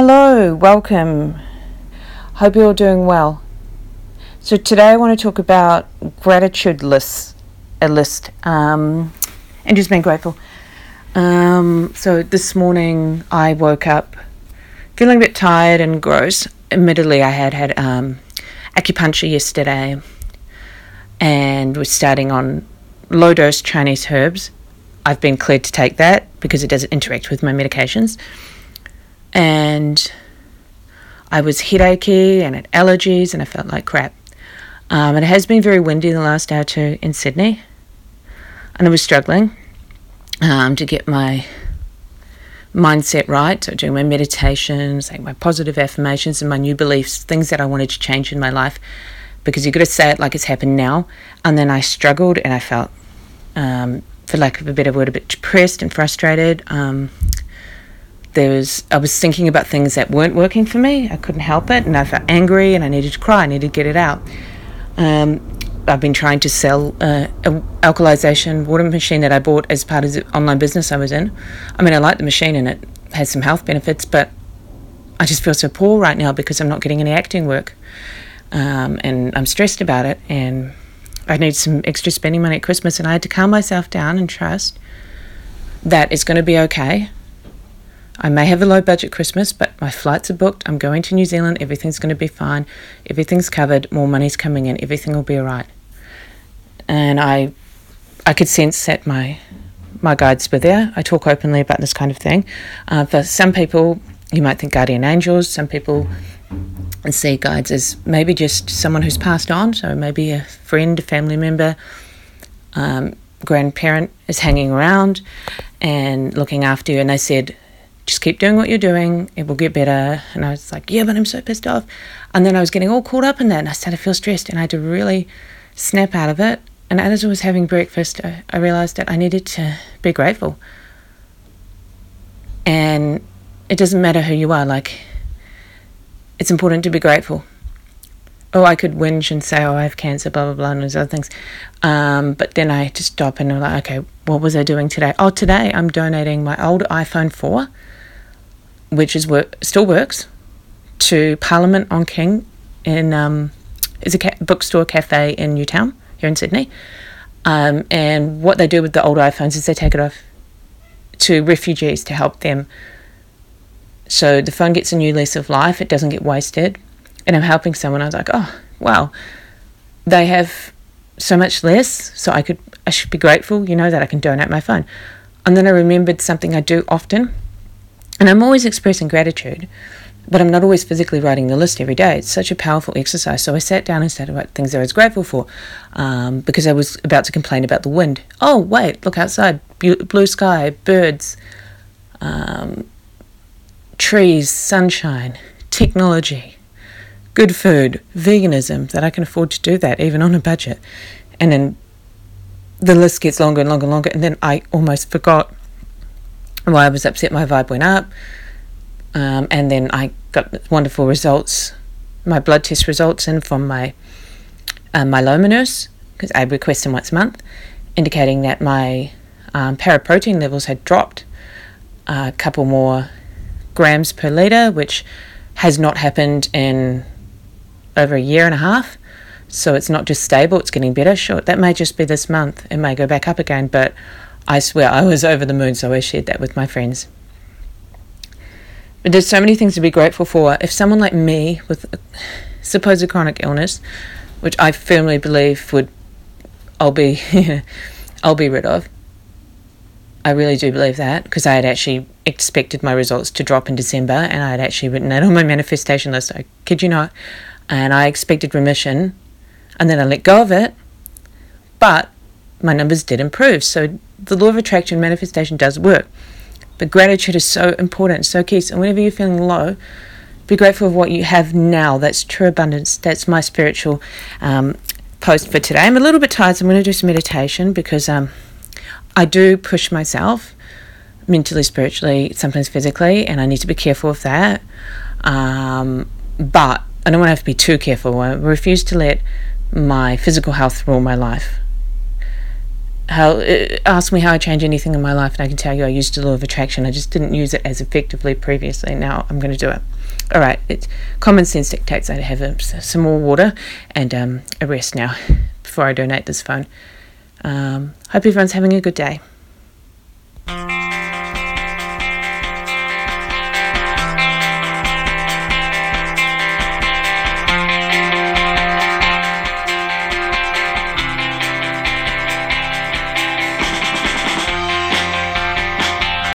Hello, welcome. Hope you're all doing well. So today I want to talk about gratitude lists, a list, um, and just being grateful. Um, so this morning I woke up feeling a bit tired and gross. Admittedly, I had had um, acupuncture yesterday, and was starting on low dose Chinese herbs. I've been cleared to take that because it doesn't interact with my medications and I was headachy and had allergies and I felt like crap. Um, it has been very windy the last hour or two in Sydney, and I was struggling um, to get my mindset right. So, doing my meditations, like my positive affirmations, and my new beliefs, things that I wanted to change in my life, because you've got to say it like it's happened now. And then I struggled and I felt, um, for lack of a better word, a bit depressed and frustrated. Um, there was I was thinking about things that weren't working for me. I couldn't help it, and I felt angry, and I needed to cry. I needed to get it out. Um, I've been trying to sell uh, a alkalization water machine that I bought as part of the online business I was in. I mean, I like the machine and it has some health benefits, but I just feel so poor right now because I'm not getting any acting work, um, and I'm stressed about it. And I need some extra spending money at Christmas, and I had to calm myself down and trust that it's going to be okay I may have a low budget Christmas, but my flights are booked. I'm going to New Zealand. Everything's going to be fine. Everything's covered. More money's coming in. Everything will be all right. And I, I could sense that my, my guides were there. I talk openly about this kind of thing. Uh, for some people, you might think guardian angels. Some people see guides as maybe just someone who's passed on. So maybe a friend, a family member, um, grandparent is hanging around and looking after you. And they said just keep doing what you're doing. It will get better. And I was like, yeah, but I'm so pissed off. And then I was getting all caught up in that and I started to feel stressed and I had to really snap out of it. And as I was having breakfast, I, I realized that I needed to be grateful. And it doesn't matter who you are, like, it's important to be grateful. Oh, I could whinge and say, oh, I have cancer, blah, blah, blah, and those other things. Um, but then I just stop and I'm like, okay, what was I doing today? Oh, today I'm donating my old iPhone 4 which is work still works, to Parliament on King in um, is a ca- bookstore cafe in Newtown here in Sydney. Um, and what they do with the old iPhones is they take it off to refugees to help them. So the phone gets a new lease of life. It doesn't get wasted. And I'm helping someone. I was like, oh wow, they have so much less. So I could I should be grateful. You know that I can donate my phone. And then I remembered something I do often and I'm always expressing gratitude, but I'm not always physically writing the list every day. It's such a powerful exercise. So I sat down and started writing things I was grateful for um, because I was about to complain about the wind. Oh, wait, look outside. Blue sky, birds, um, trees, sunshine, technology, good food, veganism, that I can afford to do that even on a budget. And then the list gets longer and longer and longer. And then I almost forgot why I was upset, my vibe went up. Um, and then I got wonderful results, my blood test results in from my uh, myeloma nurse, because I request them once a month, indicating that my um, paraprotein levels had dropped a couple more grams per litre, which has not happened in over a year and a half. So it's not just stable, it's getting better. Sure, that may just be this month. It may go back up again, but I swear I was over the moon, so I shared that with my friends. But there's so many things to be grateful for. If someone like me with supposed chronic illness, which I firmly believe would I'll be I'll be rid of. I really do believe that because I had actually expected my results to drop in December and I had actually written that on my manifestation list. I kid you not. And I expected remission and then I let go of it. But my numbers did improve. So the law of attraction manifestation does work. But gratitude is so important, so key. So whenever you're feeling low, be grateful for what you have now. That's true abundance. That's my spiritual um, post for today. I'm a little bit tired, so I'm going to do some meditation because um, I do push myself mentally, spiritually, sometimes physically, and I need to be careful of that. Um, but I don't want to have to be too careful. I refuse to let my physical health rule my life how uh, ask me how I change anything in my life, and I can tell you I used the law of attraction. I just didn't use it as effectively previously. Now I'm going to do it. All right, it's common sense dictates I have a, some more water and um, a rest now before I donate this phone. Um, hope everyone's having a good day.